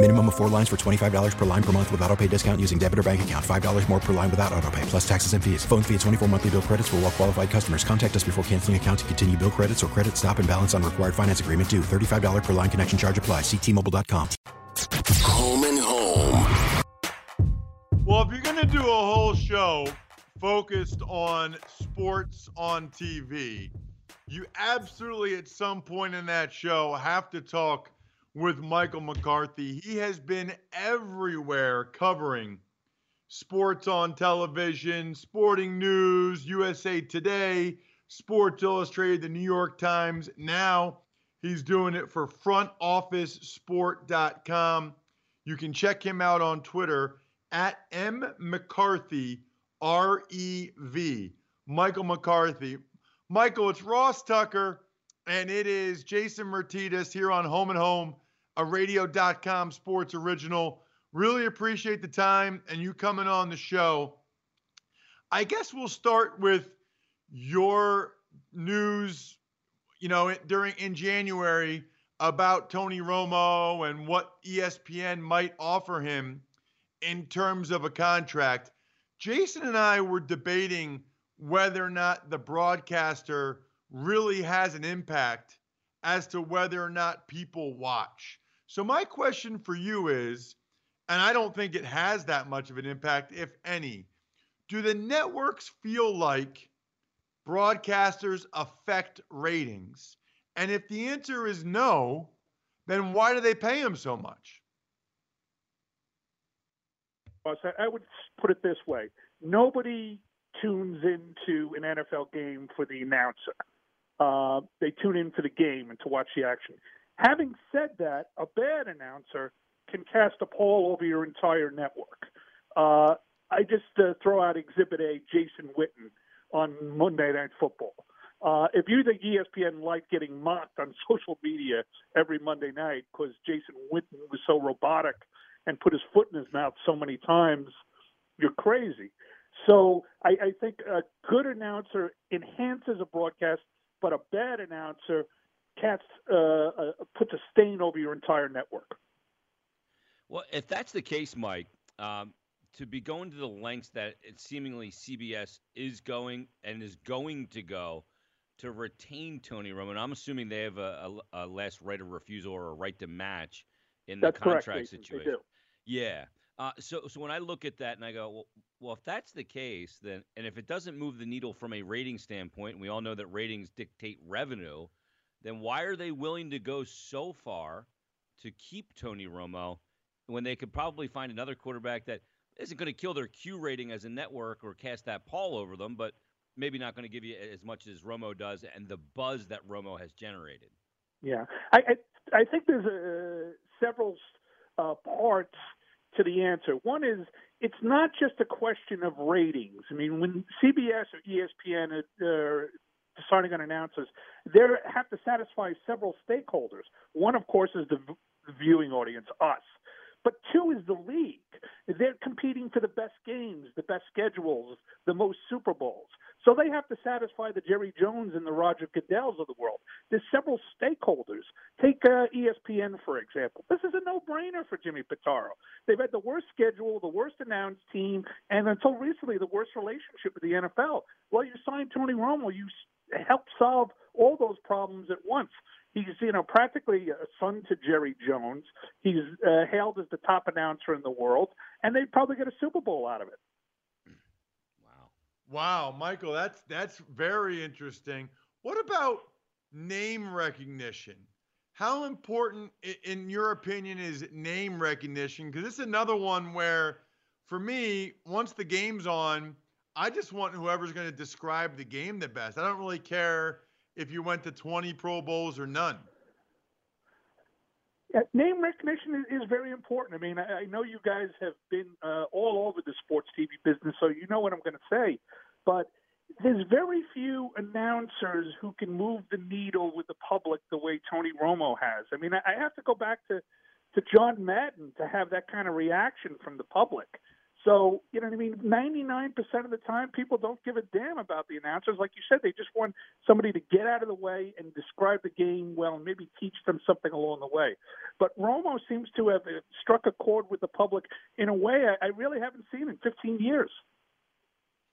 Minimum of four lines for $25 per line per month with auto pay discount using debit or bank account. $5 more per line without auto pay, plus taxes and fees. Phone fee at 24 monthly bill credits for all well qualified customers. Contact us before canceling account to continue bill credits or credit stop and balance on required finance agreement due. $35 per line connection charge apply. Ctmobile.com. Home and home. Well, if you're going to do a whole show focused on sports on TV, you absolutely at some point in that show have to talk with Michael McCarthy. He has been everywhere covering sports on television, sporting news, USA Today, Sports Illustrated, the New York Times. Now he's doing it for frontofficesport.com. You can check him out on Twitter at M McCarthy R E V. Michael McCarthy. Michael, it's Ross Tucker, and it is Jason Myrtetus here on Home and Home, a radio.com sports original. Really appreciate the time and you coming on the show. I guess we'll start with your news, you know, during in January about Tony Romo and what ESPN might offer him in terms of a contract. Jason and I were debating whether or not the broadcaster really has an impact as to whether or not people watch. So, my question for you is, and I don't think it has that much of an impact, if any, do the networks feel like broadcasters affect ratings? And if the answer is no, then why do they pay them so much? I would put it this way nobody tunes into an NFL game for the announcer. Uh, they tune in for the game and to watch the action. Having said that, a bad announcer can cast a pall over your entire network. Uh, I just uh, throw out Exhibit A, Jason Witten on Monday Night Football. Uh, if you think ESPN liked getting mocked on social media every Monday night because Jason Witten was so robotic and put his foot in his mouth so many times, you're crazy. So I, I think a good announcer enhances a broadcast, but a bad announcer casts uh, uh, puts a stain over your entire network. Well, if that's the case, Mike, um, to be going to the lengths that it seemingly CBS is going and is going to go to retain Tony Romo, I'm assuming they have a, a, a last right of refusal or a right to match in That's the contract correct, situation. Yeah. Uh, so, so when I look at that and I go, well, well, if that's the case, then and if it doesn't move the needle from a rating standpoint, and we all know that ratings dictate revenue, then why are they willing to go so far to keep Tony Romo when they could probably find another quarterback that isn't going to kill their Q rating as a network or cast that pall over them, but maybe not going to give you as much as Romo does and the buzz that Romo has generated. Yeah, I I, I think there's a, several uh, parts to the answer. One is it's not just a question of ratings. I mean, when CBS or ESPN are deciding on announcers, they have to satisfy several stakeholders. One, of course, is the viewing audience, us. But two is the league. They're competing for the best games, the best schedules, the most Super Bowls. So they have to satisfy the Jerry Jones and the Roger Goodells of the world. There's several stakeholders. Take uh, ESPN, for example. This is a no-brainer for Jimmy Pitaro. They've had the worst schedule, the worst announced team, and until recently, the worst relationship with the NFL. Well, you signed Tony Romo. You help solve all those problems at once. He's, you know, practically a son to Jerry Jones. He's uh, hailed as the top announcer in the world, and they'd probably get a Super Bowl out of it. Wow, Wow, Michael, that's that's very interesting. What about name recognition? How important, in your opinion, is name recognition? Because this is another one where, for me, once the game's on, I just want whoever's going to describe the game the best. I don't really care if you went to 20 Pro Bowls or none. Yeah, name recognition is, very important. I mean, I, I know you guys have been uh, all over the sports TV business, so you know what I'm going to say. But there's very few announcers who can move the needle with the public the way Tony Romo has. I mean, I, I have to go back to to John Madden to have that kind of reaction from the public. So, you know what I mean? 99% of the time, people don't give a damn about the announcers. Like you said, they just want somebody to get out of the way and describe the game well and maybe teach them something along the way. But Romo seems to have uh, struck a chord with the public in a way I, really haven't seen in 15 years.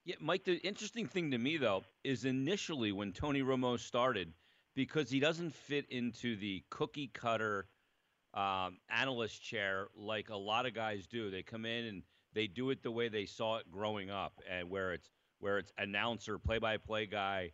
Yeah, Mike, the interesting thing to me, though, is initially when Tony Romo started, because he doesn't fit into the cookie cutter um, analyst chair like a lot of guys do. They come in and – they do it the way they saw it growing up, and where it's where it's announcer, play-by-play guy,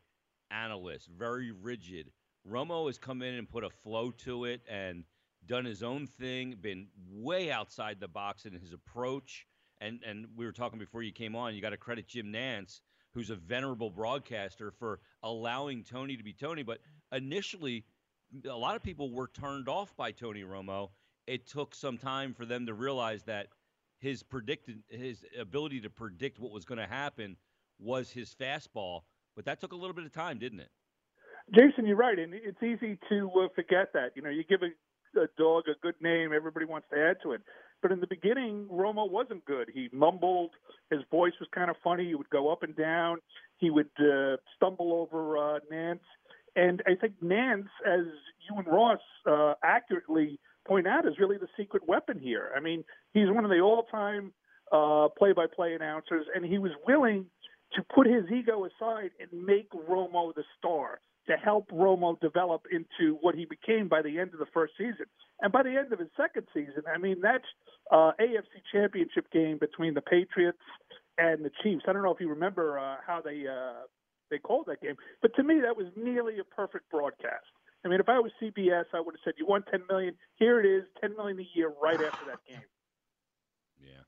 analyst, very rigid. Romo has come in and put a flow to it and done his own thing, been way outside the box in his approach. And and we were talking before you came on. You got to credit Jim Nantz, who's a venerable broadcaster, for allowing Tony to be Tony. But initially, a lot of people were turned off by Tony Romo. It took some time for them to realize that his predicted his ability to predict what was going to happen was his fastball, but that took a little bit of time, didn't it? Jason, you're right, and it's easy to uh, forget that. You know, you give a, a dog a good name, everybody wants to add to it. But in the beginning, Romo wasn't good. He mumbled. His voice was kind of funny. He would go up and down. He would uh, stumble over uh, Nantz. And I think Nantz, as you and Ross uh, accurately point out is really the secret weapon here. I mean, he's one of the all-time uh, play-by-play announcers, and he was willing to put his ego aside and make Romo the star to help Romo develop into what he became by the end of the first season. And by the end of his second season, I mean, that uh, AFC championship game between the Patriots and the Chiefs. I don't know if you remember uh, how they uh, they called that game, but to me, that was nearly a perfect broadcast. I mean, if I was CBS, I would have said, "You want ten million? Here it is, ten million a year right after that game." Yeah.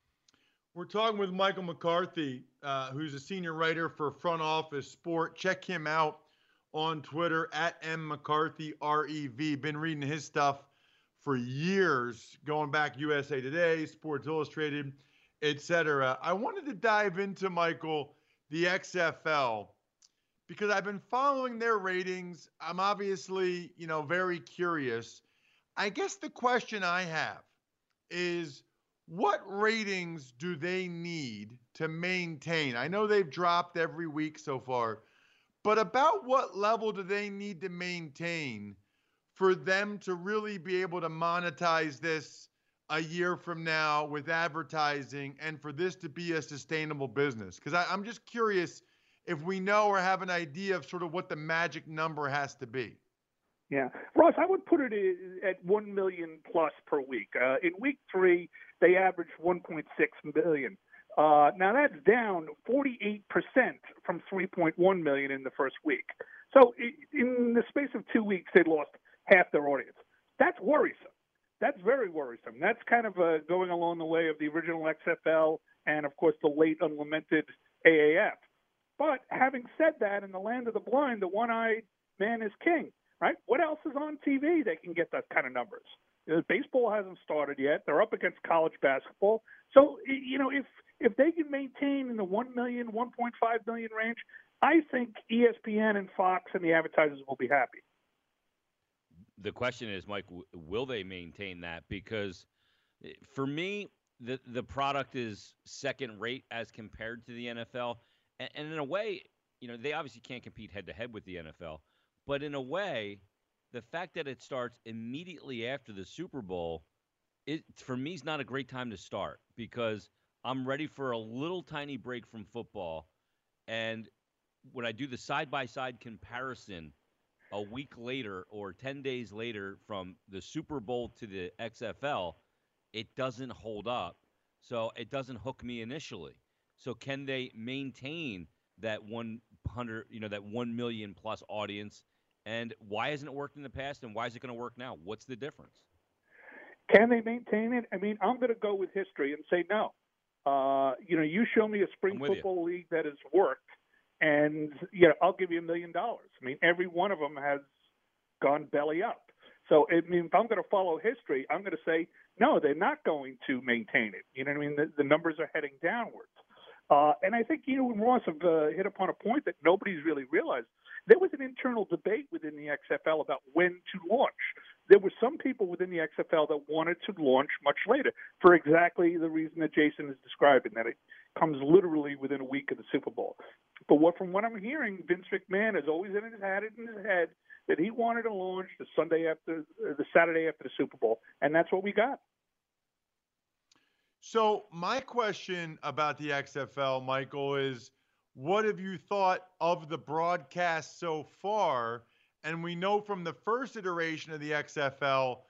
We're talking with Michael McCarthy, uh, who's a senior writer for Front Office Sport. Check him out on Twitter at M McCarthy REV. Been reading his stuff for years, going back USA Today, Sports Illustrated, etc. I wanted to dive into Michael the XFL because I've been following their ratings. I'm obviously, you know, very curious. I guess the question I have is what ratings do they need to maintain? I know they've dropped every week so far, but about what level do they need to maintain for them to really be able to monetize this a year from now with advertising and for this to be a sustainable business? Because I'm just curious if we know or have an idea of sort of what the magic number has to be. Yeah, Ross, I would put it at one million plus per week. Uh, in week three, they averaged 1.6 million. Uh, now that's down 48% from 3.1 million in the first week. So in the space of two weeks, they lost half their audience. That's worrisome. That's very worrisome. That's kind of uh, going along the way of the original XFL and, of course, the late unlamented AAF. But having said that, in the land of the blind, the one-eyed man is king, right? What else is on TV that can get that kind of numbers? You know, baseball hasn't started yet. They're up against college basketball. So, you know, if if they can maintain in the 1 million, 1.5 million range, I think ESPN and Fox and the advertisers will be happy. The question is, Mike, will they maintain that? Because eh, for me, the the product is second rate as compared to the NFL. And, and in a way, you know, they obviously can't compete head to head with the NFL, but in a way, the fact that it starts immediately after the Super Bowl, it for me is not a great time to start because I'm ready for a little tiny break from football, and when I do the side by side comparison a week later or 10 days later from the Super Bowl to the XFL, it doesn't hold up. So it doesn't hook me initially. So can they maintain that 100, you know, that 1 million plus audience? And why hasn't it worked in the past? And why is it going to work now? What's the difference? Can they maintain it? I mean, I'm going to go with history and say no. Uh, you know, you show me a spring football you. league that has worked, and you know, I'll give you a million dollars. I mean, every one of them has gone belly up. So, I mean, if I'm going to follow history, I'm going to say no. They're not going to maintain it. You know what I mean? The, the numbers are heading downwards. Uh, and I think you and Ross have uh, hit upon a point that nobody's really realized. There was an internal debate within the XFL about when to launch. There were some people within the XFL that wanted to launch much later for exactly the reason that Jason is describing, that it comes literally within a week of the Super Bowl. But what from what I'm hearing, Vince McMahon has always had it in his head that he wanted to launch the Sunday after the Saturday after the Super Bowl, and that's what we got. So my question about the XFL, Michael, is what have you thought of the broadcast so far? And we know from the first iteration of the XFL,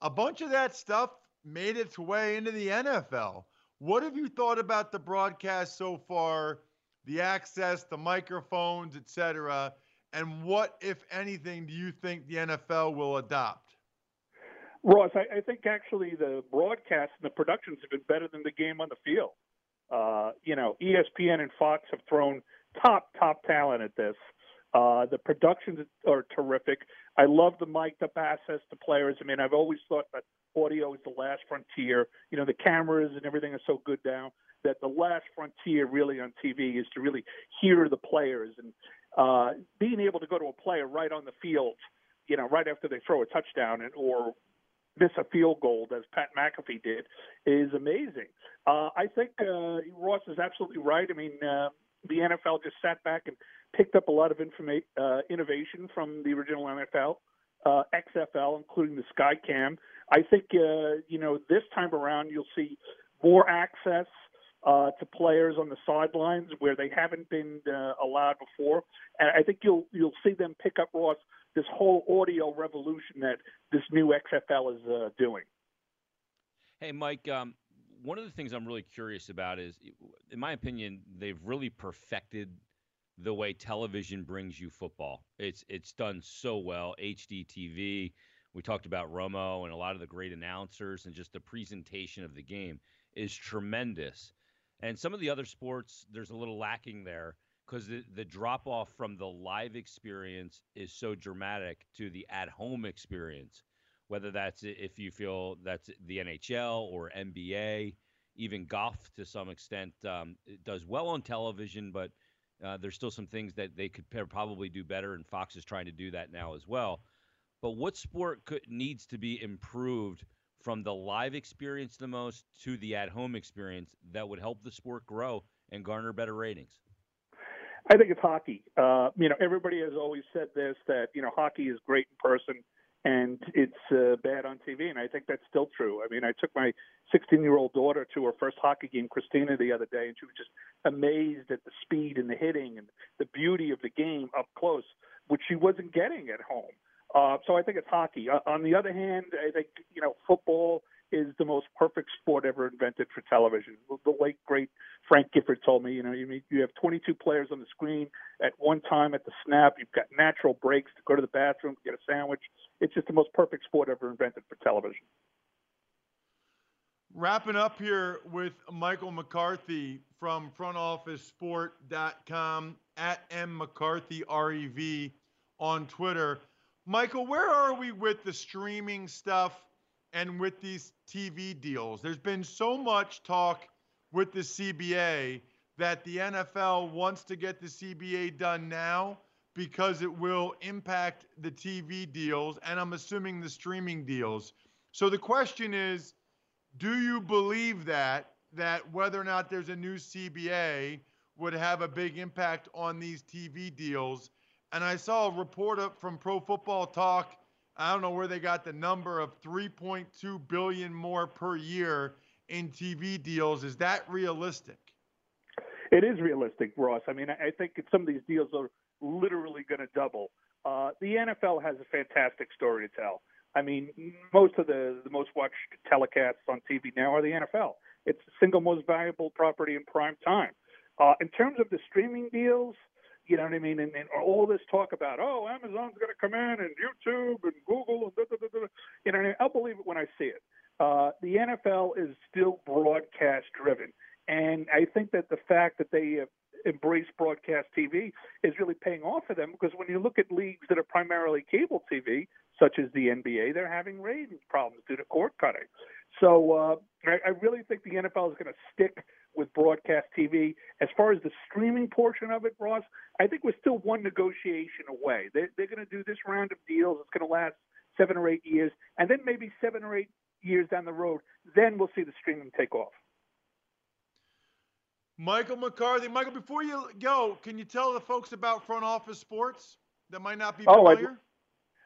a bunch of that stuff made its way into the NFL. What have you thought about the broadcast so far, the access, the microphones, etc.? And what, if anything, do you think the NFL will adopt? Ross, I, I think actually the broadcast and the productions have been better than the game on the field. Uh, you know, ESPN and Fox have thrown top, top talent at this. Uh, the productions are terrific. I love the mic'd up access to players. I mean, I've always thought that audio is the last frontier. You know, the cameras and everything are so good now that the last frontier really on TV is to really hear the players and uh, being able to go to a player right on the field, you know, right after they throw a touchdown and, or miss a field goal as Pat McAfee did is amazing. Uh, I think uh, Ross is absolutely right. I mean, uh, the NFL just sat back and picked up a lot of informa- uh, innovation from the original NFL, uh, XFL, including the SkyCam. I think uh, you know this time around you'll see more access uh, to players on the sidelines where they haven't been uh, allowed before, and I think you'll you'll see them pick up Ross this whole audio revolution that this new XFL is uh, doing. Hey, Mike. Um, one of the things I'm really curious about is, in my opinion, they've really perfected the way television brings you football. It's it's done so well. HD TV. We talked about Romo and a lot of the great announcers and just the presentation of the game is tremendous. And some of the other sports, there's a little lacking there because the, the drop off from the live experience is so dramatic to the at home experience. Whether that's if you feel that's the NHL or NBA, even golf to some extent um, does well on television, but uh, there's still some things that they could probably do better, and Fox is trying to do that now as well. But what sport could, needs to be improved from the live experience the most to the at home experience that would help the sport grow and garner better ratings? I think it's hockey. Uh, you know, everybody has always said this that you know hockey is great in person and it's uh, bad on TV, and I think that's still true. I mean, I took my 16-year-old daughter to her first hockey game, Christina, the other day, and she was just amazed at the speed and the hitting and the beauty of the game up close, which she wasn't getting at home. Uh, so I think it's hockey. Uh, on the other hand, I think you know football is the most perfect sport ever invented for television. The late great Frank Gifford told me, you know, you you have 22 players on the screen at one time at the snap. You've got natural breaks to go to the bathroom, get a sandwich. It's just the most perfect sport ever invented for television. Wrapping up here with Michael McCarthy from frontofficesport.com at M McCarthy REV on Twitter. Michael, where are we with the streaming stuff and with these TV deals? There's been so much talk with the CBA that the NFL wants to get the CBA done now because it will impact the TV deals and I'm assuming the streaming deals. So the question is, do you believe that that whether or not there's a new CBA would have a big impact on these TV deals? and I saw a report up from Pro Football Talk. I don't know where they got the number of 3.2 billion more per year in TV deals. Is that realistic? It is realistic, Ross. I mean, I think some of these deals are literally going to double. Uh, the NFL has a fantastic story to tell. I mean, most of the, the most watched telecasts on TV now are the NFL. It's the single most valuable property in prime time. Uh, in terms of the streaming deals, you know what I mean, and, and all this talk about oh Amazon's going to come in and YouTube and Google and da, da, da, da. you know I'll believe it when I see it. Uh, the NFL is still broadcast driven, and I think that the fact that they have embrace broadcast TV is really paying off for them because when you look at leagues that are primarily cable TV, such as the NBA, they're having ratings problems due to cord cutting. So uh, I, I really think the NFL is going to stick with broadcast TV. As far as the streaming portion of it, Ross, I think we're still one negotiation away. They, they're going to do this round of deals. It's going to last seven or eight years, and then maybe seven or eight years down the road, then we'll see the streaming take off. Michael McCarthy. Michael, before you go, can you tell the folks about Front Office Sports that might not be familiar?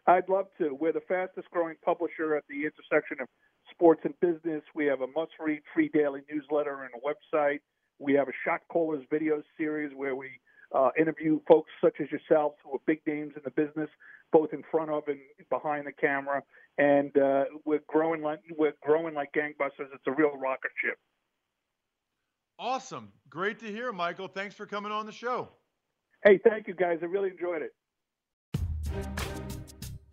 Oh, I'd, I'd love to. We're the fastest growing publisher at the intersection of sports and business. We have a must read free daily newsletter and a website. We have a Shot Callers video series where we uh, interview folks such as yourself who are big names in the business, both in front of and behind the camera. And uh, we're growing like we're growing like gangbusters. It's a real rocket ship. Awesome. Great to hear, Michael. Thanks for coming on the show. Hey, thank you guys. I really enjoyed it.